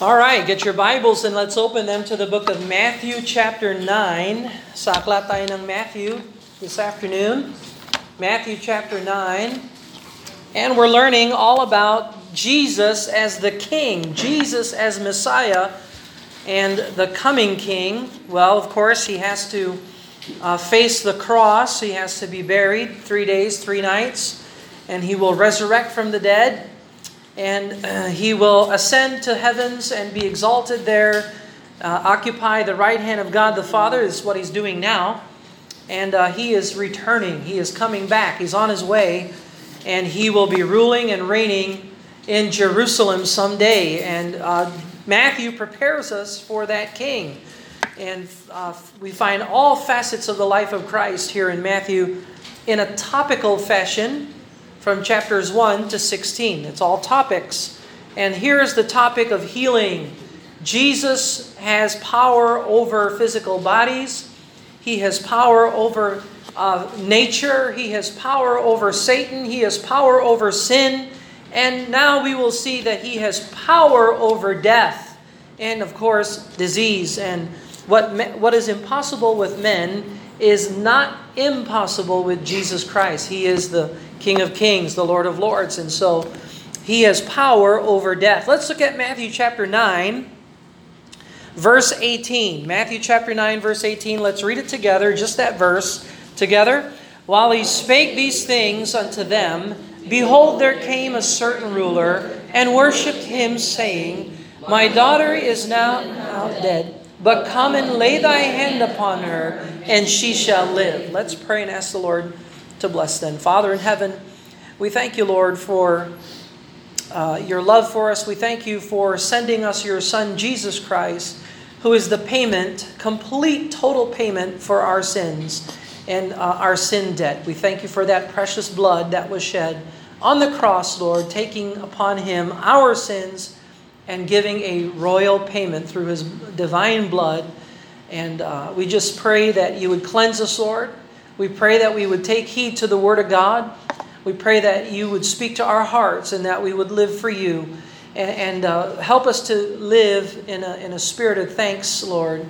All right, get your Bibles and let's open them to the book of Matthew chapter 9. Sa aklat tayo ng Matthew this afternoon. Matthew chapter 9. And we're learning all about Jesus as the King, Jesus as Messiah, and the coming King. Well, of course, he has to uh, face the cross, he has to be buried three days, three nights, and he will resurrect from the dead and uh, he will ascend to heavens and be exalted there, uh, occupy the right hand of God the Father, this is what he's doing now. And uh, he is returning, he is coming back, he's on his way, and he will be ruling and reigning in Jerusalem someday. And uh, Matthew prepares us for that king. And uh, we find all facets of the life of Christ here in Matthew in a topical fashion from chapters 1 to 16. It's all topics. And here's the topic of healing. Jesus has power over physical bodies, He has power over uh, nature, He has power over Satan, He has power over sin. And now we will see that He has power over death and, of course, disease. And what, what is impossible with men is not impossible with Jesus Christ. He is the King of Kings, the Lord of Lords. And so he has power over death. Let's look at Matthew chapter 9, verse 18. Matthew chapter 9, verse 18. Let's read it together, just that verse together. While he spake these things unto them, behold, there came a certain ruler and worshipped him, saying, My daughter is now, dead, but come and lay thy hand upon her, and she shall live. Let's pray and ask the Lord to bless them. Father in heaven, we thank you, Lord, for uh, your love for us. We thank you for sending us your Son, Jesus Christ, who is the payment, complete, total payment for our sins and uh, our sin debt. We thank you for that precious blood that was shed on the cross, Lord, taking upon him our sins and giving a royal payment through his divine blood. And uh, we just pray that you would cleanse us, Lord. We pray that we would take heed to the Word of God. We pray that you would speak to our hearts and that we would live for you. And, and uh, help us to live in a, in a spirit of thanks, Lord,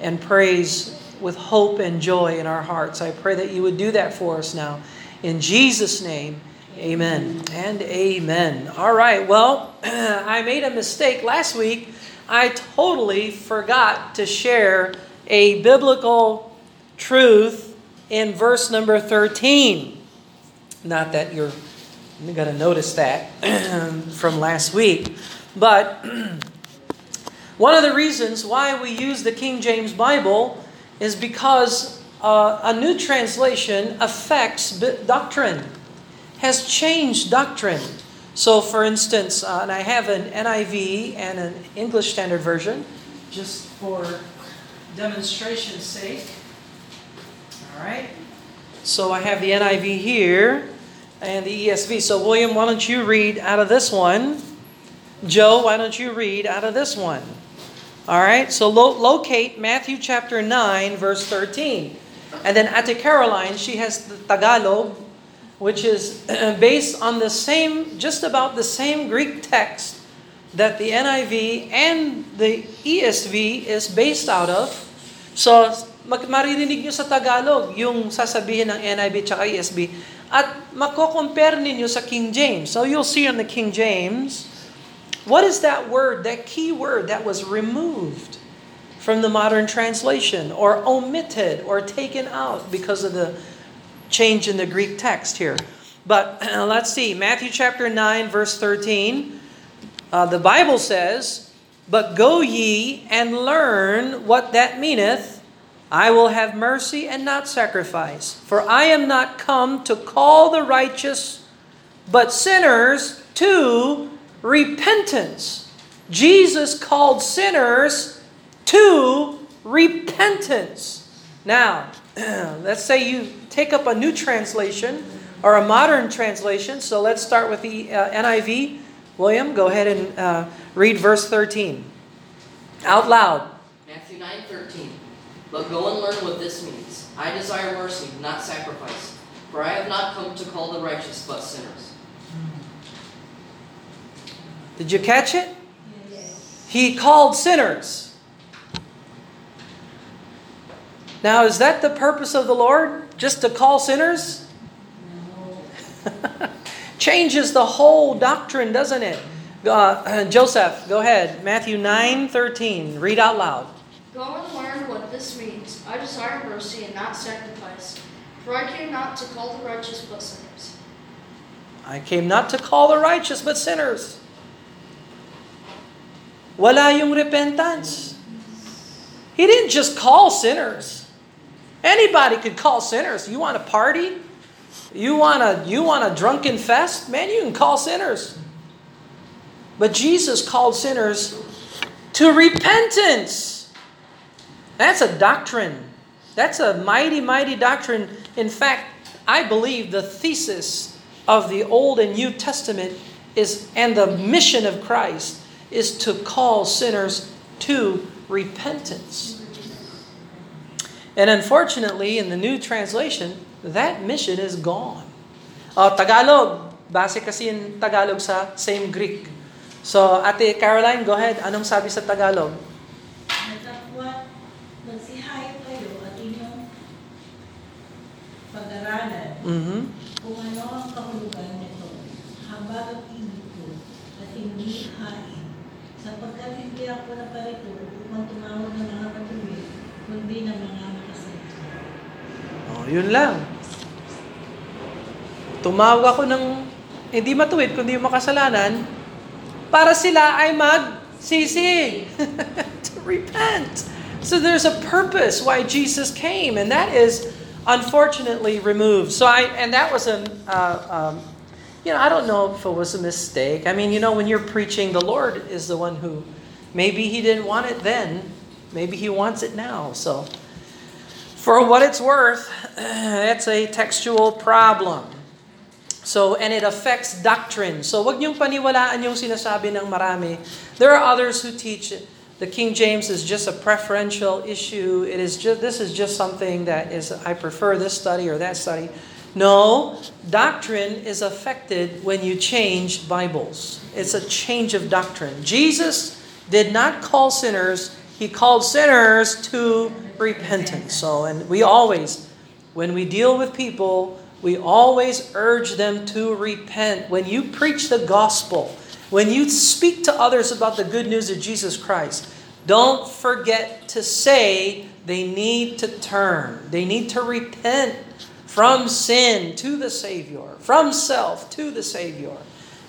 and praise with hope and joy in our hearts. I pray that you would do that for us now. In Jesus' name, amen and amen. All right, well, I made a mistake last week. I totally forgot to share a biblical truth in verse number 13. Not that you're going to notice that from last week, but one of the reasons why we use the King James Bible is because uh, a new translation affects doctrine, has changed doctrine. So, for instance, uh, and I have an NIV and an English Standard Version, just for demonstration's sake. All right. So I have the NIV here and the ESV. So, William, why don't you read out of this one? Joe, why don't you read out of this one? All right. So, lo- locate Matthew chapter 9, verse 13. And then Ate Caroline, she has the Tagalog, which is based on the same, just about the same Greek text that the NIV and the ESV is based out of. So, mag- maririnig nyo sa Tagalog yung sasabihin ng NIV at ESV at mako-compare ninyo sa King James. So you'll see in the King James, what is that word, that key word that was removed from the modern translation or omitted or taken out because of the change in the Greek text here. But uh, let's see, Matthew chapter 9, verse 13. Uh, the Bible says, But go ye and learn what that meaneth I will have mercy and not sacrifice. For I am not come to call the righteous, but sinners to repentance. Jesus called sinners to repentance. Now, let's say you take up a new translation or a modern translation. So let's start with the uh, NIV. William, go ahead and uh, read verse 13 out loud. Matthew 9 13. But go and learn what this means. I desire mercy, not sacrifice. For I have not come to call the righteous, but sinners. Did you catch it? Yes. He called sinners. Now, is that the purpose of the Lord? Just to call sinners? Changes the whole doctrine, doesn't it? Uh, Joseph, go ahead. Matthew 9 13. Read out loud. Go and learn what this means. I desire mercy and not sacrifice, for I came not to call the righteous but sinners. I came not to call the righteous but sinners. Wala yung repentance. He didn't just call sinners. Anybody could call sinners. You want a party? You want a you want a drunken fest? Man, you can call sinners. But Jesus called sinners to repentance. That's a doctrine. That's a mighty, mighty doctrine. In fact, I believe the thesis of the Old and New Testament is, and the mission of Christ is to call sinners to repentance. And unfortunately, in the new translation, that mission is gone. Uh, Tagalog, base kasi in Tagalog sa same Greek. So, Ate Caroline, go ahead. Anong sabi sa Tagalog? Nagsihayo kayo at inyong pag-aralan Mhm. kung ano ang kahulugan nito, habag at ibig ko at hindi hain. Sapagkat hindi ako naparito upang tumawag ng mga matuwid, kundi ng mga makasalita. Oh, yun lang. Tumawag ako ng hindi matuwid kundi yung makasalanan para sila ay magsisi. to repent. So there's a purpose why Jesus came and that is unfortunately removed. So I and that was a uh, um, you know, I don't know if it was a mistake. I mean, you know, when you're preaching, the Lord is the one who maybe he didn't want it then, maybe he wants it now. So for what it's worth, it's a textual problem. So, and it affects doctrine. So, wag niyong paniwalaan yung sinasabi ng marami. There are others who teach the King James is just a preferential issue. It is just this is just something that is I prefer this study or that study. No, doctrine is affected when you change Bibles. It's a change of doctrine. Jesus did not call sinners, he called sinners to repentance. So, and we always when we deal with people, we always urge them to repent. When you preach the gospel, when you speak to others about the good news of Jesus Christ, don't forget to say they need to turn. They need to repent from sin to the Savior, from self to the Savior,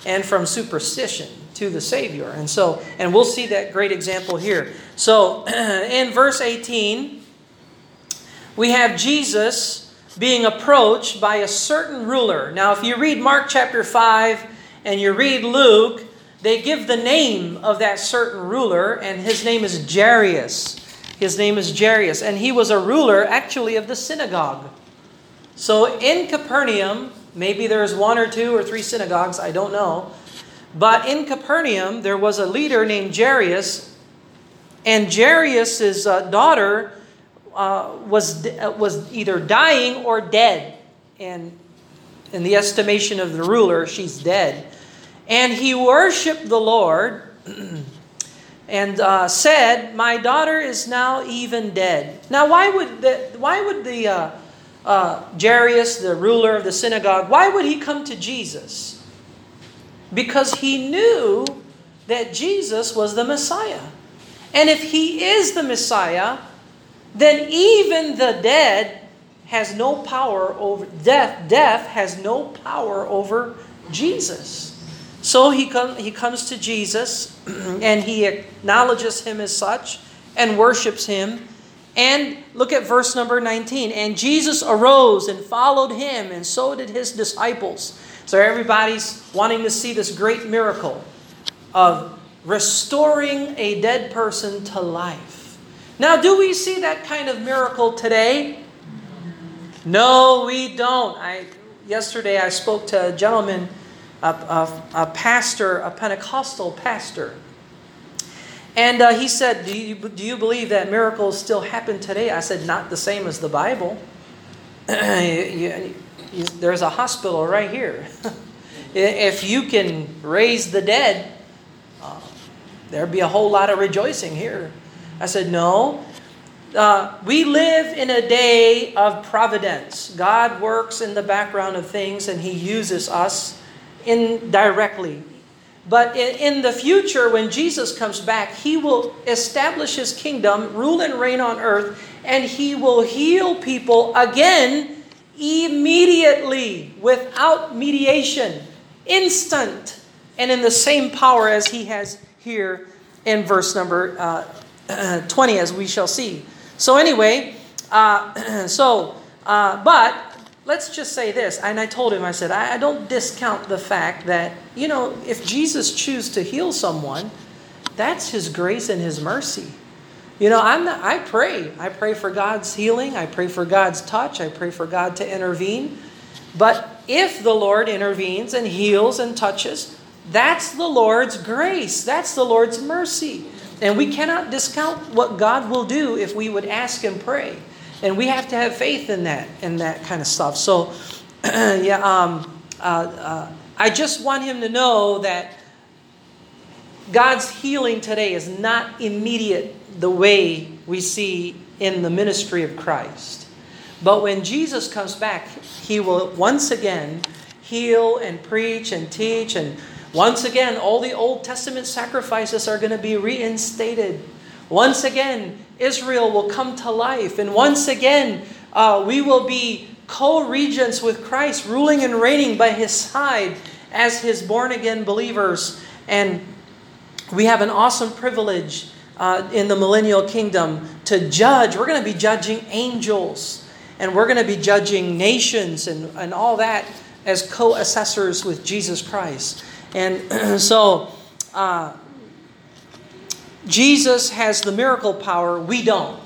and from superstition to the Savior. And so, and we'll see that great example here. So, in verse 18, we have Jesus being approached by a certain ruler. Now, if you read Mark chapter 5 and you read Luke, they give the name of that certain ruler, and his name is Jairus. His name is Jairus, and he was a ruler actually of the synagogue. So in Capernaum, maybe there's one or two or three synagogues, I don't know. But in Capernaum, there was a leader named Jairus, and Jairus' uh, daughter uh, was uh, was either dying or dead, and in the estimation of the ruler, she's dead. And he worshipped the Lord and uh, said, "My daughter is now even dead." Now, why would the why would the uh, uh, Jairus, the ruler of the synagogue, why would he come to Jesus? Because he knew that Jesus was the Messiah, and if he is the Messiah then even the dead has no power over death. Death has no power over Jesus. So he, he comes to Jesus and he acknowledges him as such and worships him. And look at verse number 19. And Jesus arose and followed him, and so did his disciples. So everybody's wanting to see this great miracle of restoring a dead person to life. Now, do we see that kind of miracle today? No, we don't. I yesterday I spoke to a gentleman, a, a, a pastor, a Pentecostal pastor, and uh, he said, do you, "Do you believe that miracles still happen today?" I said, "Not the same as the Bible. you, you, there's a hospital right here. if you can raise the dead." Uh, there'd be a whole lot of rejoicing here. I said, No. Uh, we live in a day of providence. God works in the background of things and He uses us indirectly. But in, the future, when Jesus comes back, He will establish His kingdom, rule and reign on earth, and He will heal people again immediately without mediation, instant, and in the same power as He has here in verse number uh, 20, as we shall see. So anyway, uh, so uh, but let's just say this, and I told him, I said, I, don't discount the fact that you know if Jesus chooses to heal someone, that's His grace and His mercy. You know, I'm not, I pray. I pray for God's healing. I pray for God's touch. I pray for God to intervene. But if the Lord intervenes and heals and touches, that's the Lord's grace. That's the Lord's mercy. And we cannot discount what God will do if we would ask and pray. And we have to have faith in that and that kind of stuff. So, yeah, um, uh, uh, I just want him to know that God's healing today is not immediate the way we see in the ministry of Christ. But when Jesus comes back, he will once again heal and preach and teach and once again, all the Old Testament sacrifices are going to be reinstated. Once again, Israel will come to life. And once again, uh, we will be co regents with Christ, ruling and reigning by his side as his born again believers. And we have an awesome privilege uh, in the millennial kingdom to judge. We're going to be judging angels, and we're going to be judging nations and, and all that as co assessors with Jesus Christ. And so, uh, Jesus has the miracle power, we don't.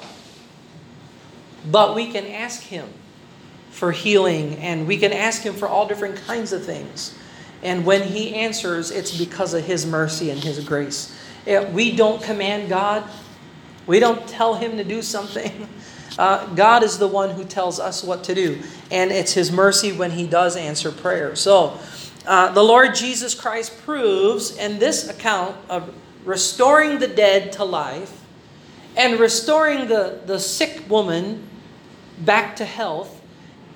But we can ask Him for healing, and we can ask Him for all different kinds of things. And when He answers, it's because of His mercy and His grace. We don't command God, we don't tell Him to do something. Uh, God is the one who tells us what to do. And it's His mercy when He does answer prayer. So, uh, the Lord Jesus Christ proves in this account of restoring the dead to life and restoring the, the sick woman back to health,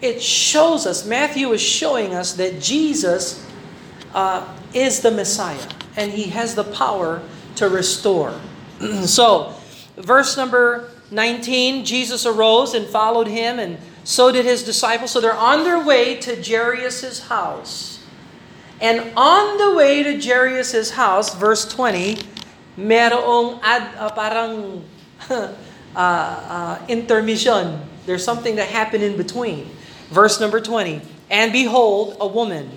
it shows us, Matthew is showing us that Jesus uh, is the Messiah and he has the power to restore. so, verse number 19 Jesus arose and followed him, and so did his disciples. So they're on their way to Jairus' house. And on the way to Jairus' house, verse 20, merong ad, uh, parang uh, uh, intermission. There's something that happened in between. Verse number 20, and behold, a woman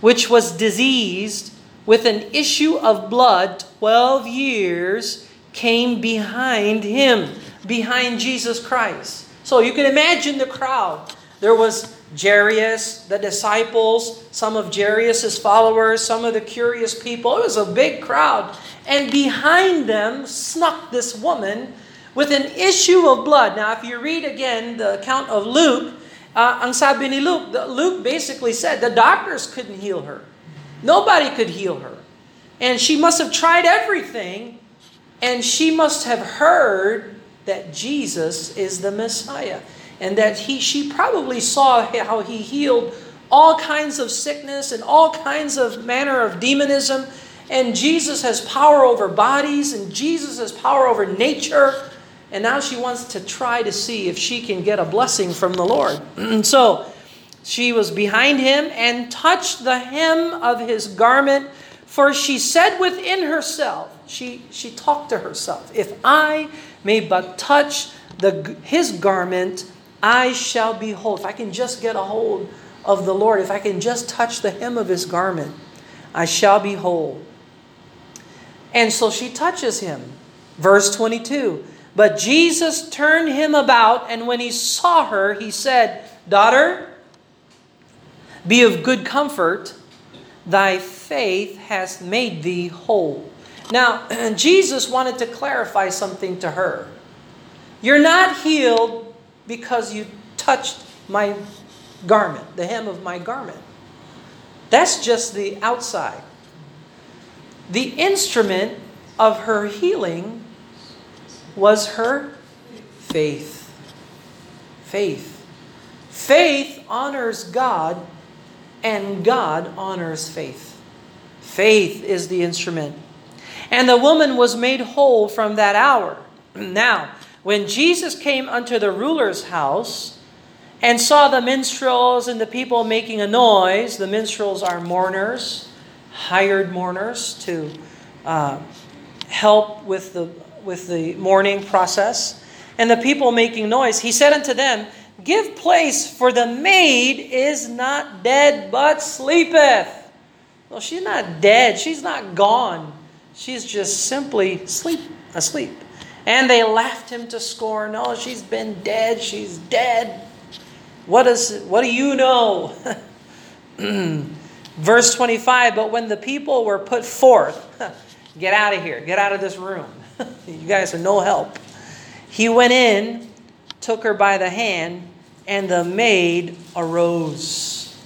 which was diseased with an issue of blood 12 years came behind him, behind Jesus Christ. So you can imagine the crowd. There was Jairus, the disciples, some of Jairus' followers, some of the curious people. It was a big crowd. And behind them snuck this woman with an issue of blood. Now, if you read again the account of Luke, uh, ang sabi ni Luke, Luke basically said the doctors couldn't heal her. Nobody could heal her. And she must have tried everything, and she must have heard that Jesus is the Messiah and that he she probably saw how he healed all kinds of sickness and all kinds of manner of demonism and Jesus has power over bodies and Jesus has power over nature and now she wants to try to see if she can get a blessing from the Lord. And so she was behind him and touched the hem of his garment for she said within herself she she talked to herself if I may but touch the his garment I shall be whole. If I can just get a hold of the Lord, if I can just touch the hem of his garment, I shall be whole. And so she touches him. Verse 22 But Jesus turned him about, and when he saw her, he said, Daughter, be of good comfort, thy faith has made thee whole. Now, Jesus wanted to clarify something to her. You're not healed because you touched my garment, the hem of my garment. That's just the outside. The instrument of her healing was her faith. Faith. Faith honors God, and God honors faith. Faith is the instrument. And the woman was made whole from that hour. Now, when Jesus came unto the ruler's house and saw the minstrels and the people making a noise, the minstrels are mourners, hired mourners to uh, help with the with the mourning process, and the people making noise, he said unto them, Give place, for the maid is not dead, but sleepeth. Well, she's not dead, she's not gone. She's just simply sleep, asleep. And they laughed him to scorn. Oh, she's been dead, she's dead. What, is, what do you know? Verse 25, but when the people were put forth, get out of here, get out of this room. you guys are no help. He went in, took her by the hand, and the maid arose.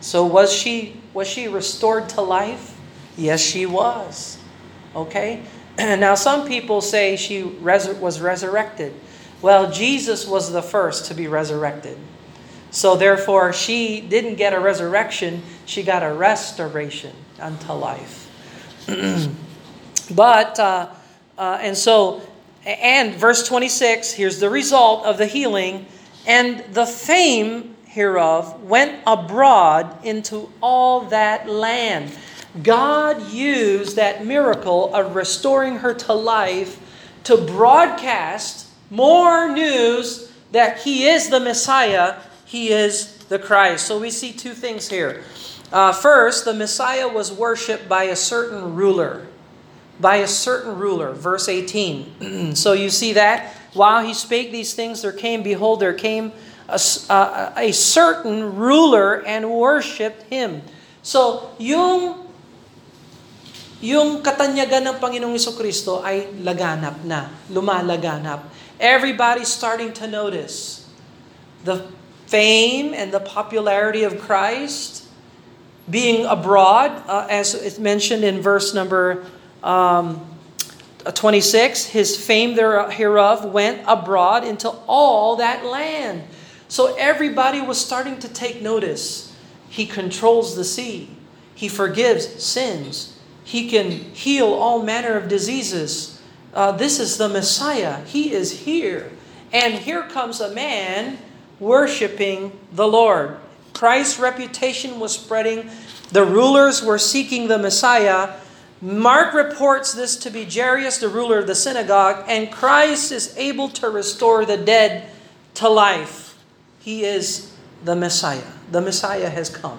So was she was she restored to life? Yes, she was. Okay? now some people say she res- was resurrected. Well, Jesus was the first to be resurrected. So therefore she didn't get a resurrection, she got a restoration unto life. But, uh, uh, and so, and verse 26, here's the result of the healing. And the fame hereof went abroad into all that land. God used that miracle of restoring her to life to broadcast more news that He is the Messiah, He is the Christ. So we see two things here. Uh, first, the Messiah was worshiped by a certain ruler by a certain ruler. Verse 18. so you see that? While he spake these things, there came, behold, there came a, a, a certain ruler and worshipped him. So, yung yung katanyagan ng Panginoong Kristo ay laganap na, lumalaganap. Everybody's starting to notice the fame and the popularity of Christ being abroad, uh, as it's mentioned in verse number um, 26, his fame hereof went abroad into all that land. So everybody was starting to take notice. He controls the sea. He forgives sins. He can heal all manner of diseases. Uh, this is the Messiah. He is here. And here comes a man worshiping the Lord. Christ's reputation was spreading. The rulers were seeking the Messiah. Mark reports this to be Jairus, the ruler of the synagogue, and Christ is able to restore the dead to life. He is the Messiah. The Messiah has come.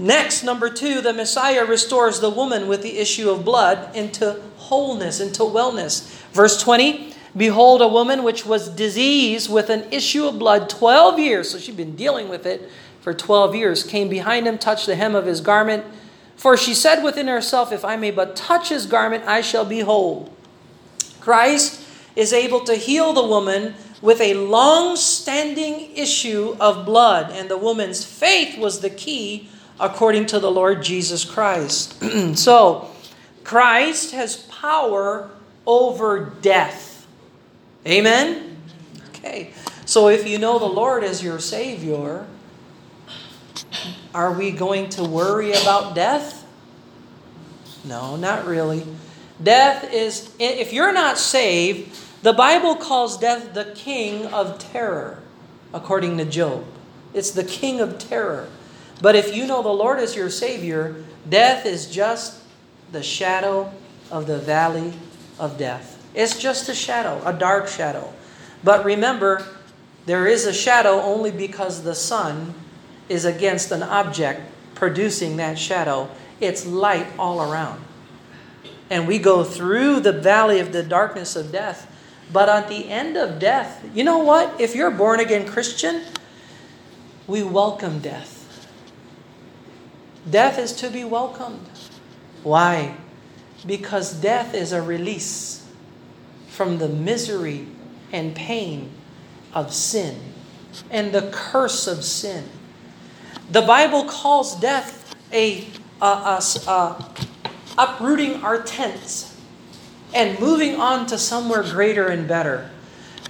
Next, number two, the Messiah restores the woman with the issue of blood into wholeness, into wellness. Verse 20 Behold, a woman which was diseased with an issue of blood 12 years, so she'd been dealing with it for 12 years, came behind him, touched the hem of his garment for she said within herself, If I may but touch his garment, I shall be whole. Christ is able to heal the woman with a long standing issue of blood, and the woman's faith was the key according to the Lord Jesus Christ. so, Christ has power over death. Amen? Okay. So, if you know the Lord as your Savior, are we going to worry about death? No, not really. Death is, if you're not saved, the Bible calls death the king of terror, according to Job. It's the king of terror. But if you know the Lord is your Savior, death is just the shadow of the valley of death. It's just a shadow, a dark shadow. But remember, there is a shadow only because the sun is against an object producing that shadow, it's light all around. And we go through the valley of the darkness of death. But at the end of death, you know what? If you're a born again Christian, we welcome death. Death is to be welcomed. Why? Because death is a release from the misery and pain of sin and the curse of sin. The Bible calls death a, uprooting our tents and moving on to somewhere greater and better.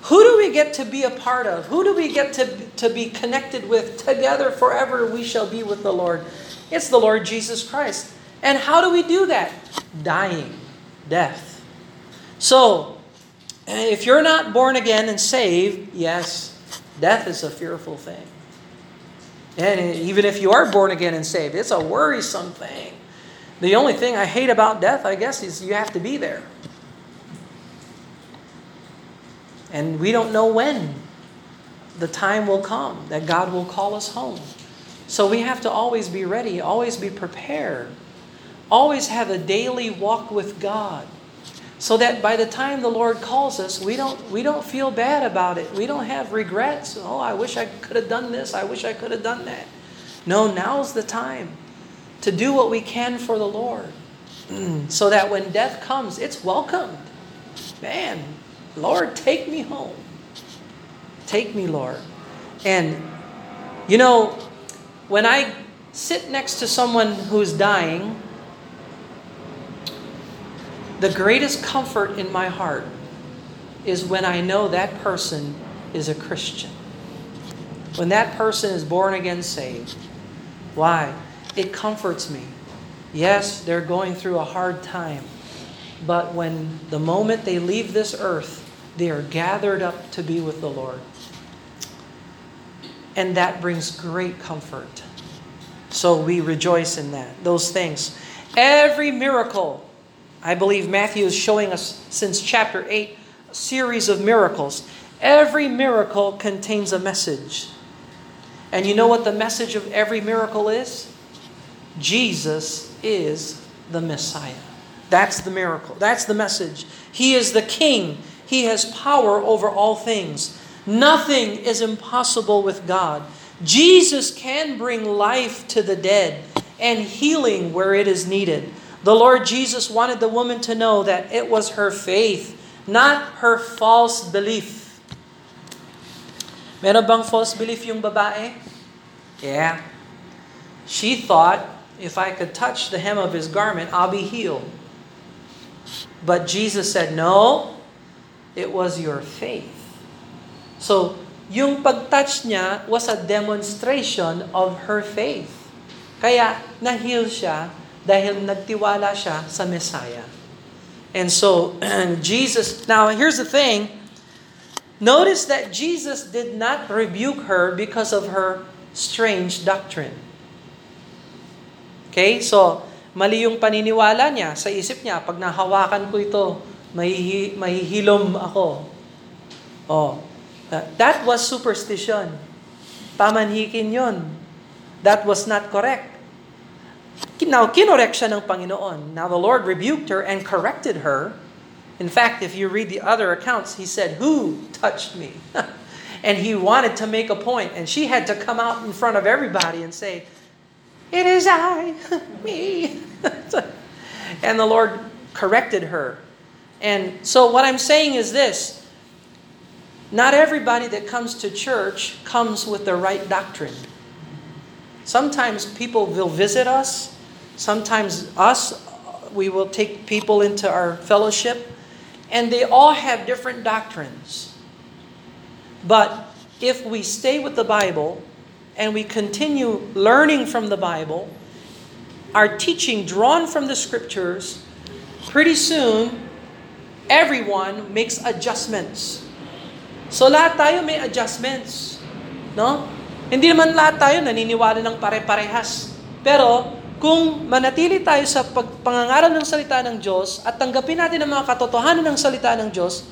Who do we get to be a part of? Who do we get to, to be connected with? Together forever we shall be with the Lord. It's the Lord Jesus Christ. And how do we do that? Dying, death. So, eh, if you're not born again and saved, yes, death is a fearful thing. And even if you are born again and saved, it's a worrisome thing. The only thing I hate about death, I guess, is you have to be there. And we don't know when the time will come that God will call us home. So we have to always be ready, always be prepared, always have a daily walk with God. So that by the time the Lord calls us, we don't we don't feel bad about it. We don't have regrets. Oh, I wish I could have done this. I wish I could have done that. No, now's the time to do what we can for the Lord. So that when death comes, it's welcomed. Man, Lord, take me home. Take me, Lord. And, you know, when I sit next to someone who's dying, the greatest comfort in my heart is when I know that person is a Christian. When that person is born again saved. Why? It comforts me. Yes, they're going through a hard time. But when the moment they leave this earth, they are gathered up to be with the Lord. And that brings great comfort. So we rejoice in that, those things. Every miracle, I believe Matthew is showing us since chapter 8, a series of miracles. Every miracle contains a message. And you know what the message of every miracle is? Jesus is the Messiah. That's the miracle. That's the message. He is the King. He has power over all things. Nothing is impossible with God. Jesus can bring life to the dead and healing where it is needed. The Lord Jesus wanted the woman to know that it was her faith, not her false belief. Meron bang false belief yung babae? Yeah. She thought, if I could touch the hem of his garment, I'll be healed. But Jesus said, no, it was your faith. So, yung pag-touch niya was a demonstration of her faith. Kaya, na-heal siya dahil nagtiwala siya sa Messiah. And so, Jesus, now here's the thing. Notice that Jesus did not rebuke her because of her strange doctrine. Okay, so mali yung paniniwala niya sa isip niya, pag nahawakan ko ito, mahihi, mahihilom ako. Oh, Uh, that was superstition. Pamanhikin yon. That was not correct. Now, kinorek siya ng Panginoon. Now, the Lord rebuked her and corrected her. In fact, if you read the other accounts, he said, Who touched me? and he wanted to make a point, and she had to come out in front of everybody and say, It is I, me. and the Lord corrected her. And so, what I'm saying is this not everybody that comes to church comes with the right doctrine. Sometimes people will visit us, sometimes us, we will take people into our fellowship, and they all have different doctrines. But if we stay with the Bible and we continue learning from the Bible, our teaching drawn from the scriptures, pretty soon, everyone makes adjustments. So lahat tayo may adjustments. No? Hindi naman lahat tayo naniniwala ng pare-parehas. Pero kung manatili tayo sa pagpangangaral ng salita ng Diyos at tanggapin natin ang mga katotohanan ng salita ng Diyos,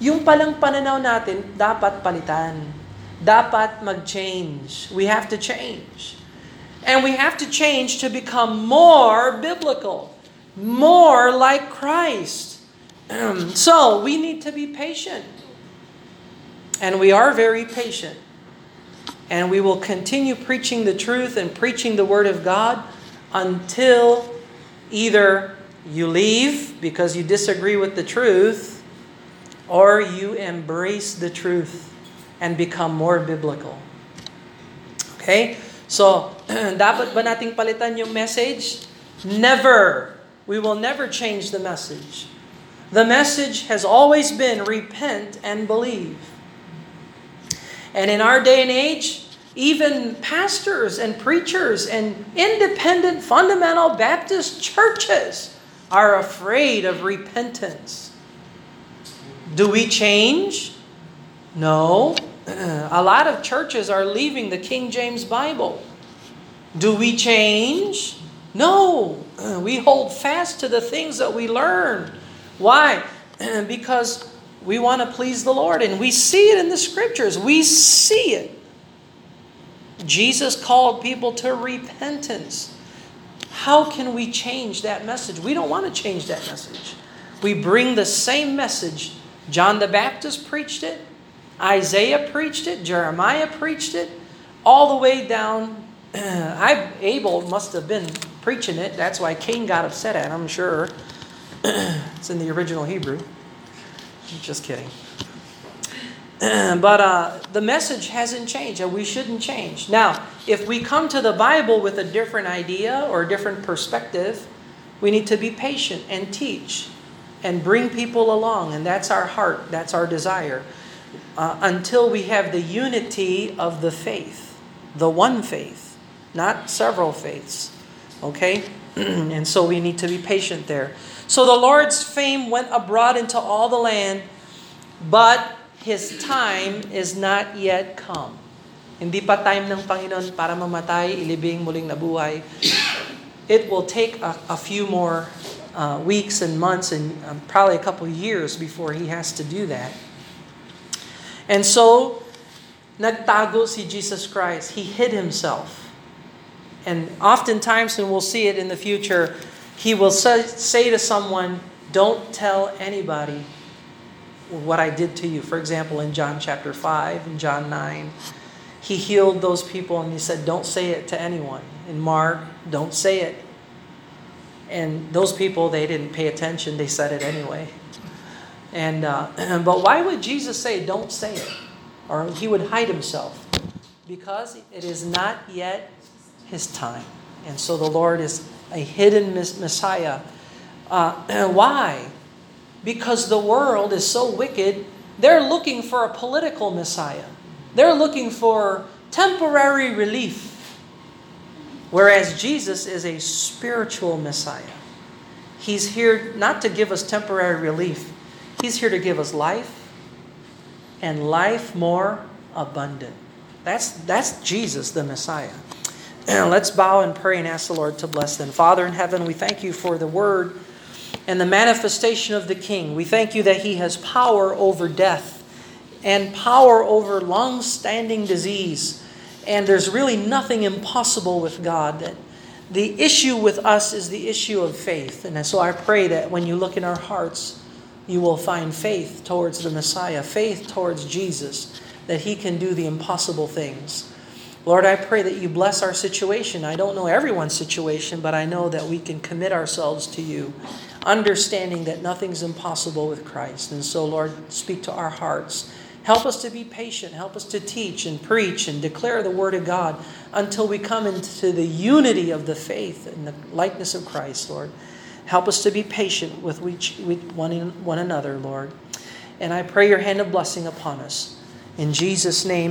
yung palang pananaw natin dapat palitan. Dapat mag-change. We have to change. And we have to change to become more biblical, more like Christ. so, we need to be patient. And we are very patient. And we will continue preaching the truth and preaching the Word of God until either you leave because you disagree with the truth or you embrace the truth and become more biblical. Okay? So, dapat ba nating palitan yung message? Never. we will never change the message. The message has always been repent and believe. And in our day and age, even pastors and preachers and independent fundamental Baptist churches are afraid of repentance. Do we change? No. A lot of churches are leaving the King James Bible. Do we change? No. We hold fast to the things that we learned. Why? Because we want to please the Lord and we see it in the scriptures. We see it. Jesus called people to repentance. How can we change that message? We don't want to change that message. We bring the same message. John the Baptist preached it, Isaiah preached it, Jeremiah preached it, all the way down. I Abel must have been preaching it. That's why Cain got upset at him, I'm sure. it's in the original Hebrew. Just kidding. but uh, the message hasn't changed, and we shouldn't change. Now, if we come to the Bible with a different idea or a different perspective, we need to be patient and teach and bring people along, and that's our heart, that's our desire, uh, until we have the unity of the faith, the one faith, not several faiths. Okay? and so we need to be patient there. So the Lord's fame went abroad into all the land, but His time is not yet come. Hindi pa time ng Panginoon para mamatay, ilibing muling nabuhay. It will take a, a few more uh, weeks and months and um, probably a couple years before He has to do that. And so, nagtago si Jesus Christ. He hid Himself. And oftentimes, and we'll see it in the future, He will say, to someone, don't tell anybody what I did to you. For example, in John chapter 5 and John 9, he healed those people and he said, Don't say it to anyone. In Mark, don't say it. And those people, they didn't pay attention, they said it anyway. And uh, but why would Jesus say, "Don't say it," or he would hide himself? Because it is not yet his time, and so the Lord is a hidden Messiah. Uh, why? Because the world is so wicked, they're looking for a political Messiah. They're looking for temporary relief. Whereas Jesus is a spiritual Messiah. He's here not to give us temporary relief, He's here to give us life and life more abundant. That's, that's Jesus, the Messiah. Let's bow and pray and ask the Lord to bless them. Father in heaven, we thank you for the word and the manifestation of the King. We thank you that He has power over death and power over long standing disease. And there's really nothing impossible with God. That the issue with us is the issue of faith. And so I pray that when you look in our hearts, you will find faith towards the Messiah, faith towards Jesus, that He can do the impossible things. Lord, I pray that you bless our situation. I don't know everyone's situation, but I know that we can commit ourselves to you, understanding that nothing's impossible with Christ. And so, Lord, speak to our hearts. Help us to be patient. Help us to teach and preach and declare the Word of God until we come into the unity of the faith and the likeness of Christ, Lord. Help us to be patient with, each, with one, one another, Lord. And I pray your hand of blessing upon us. In Jesus' name.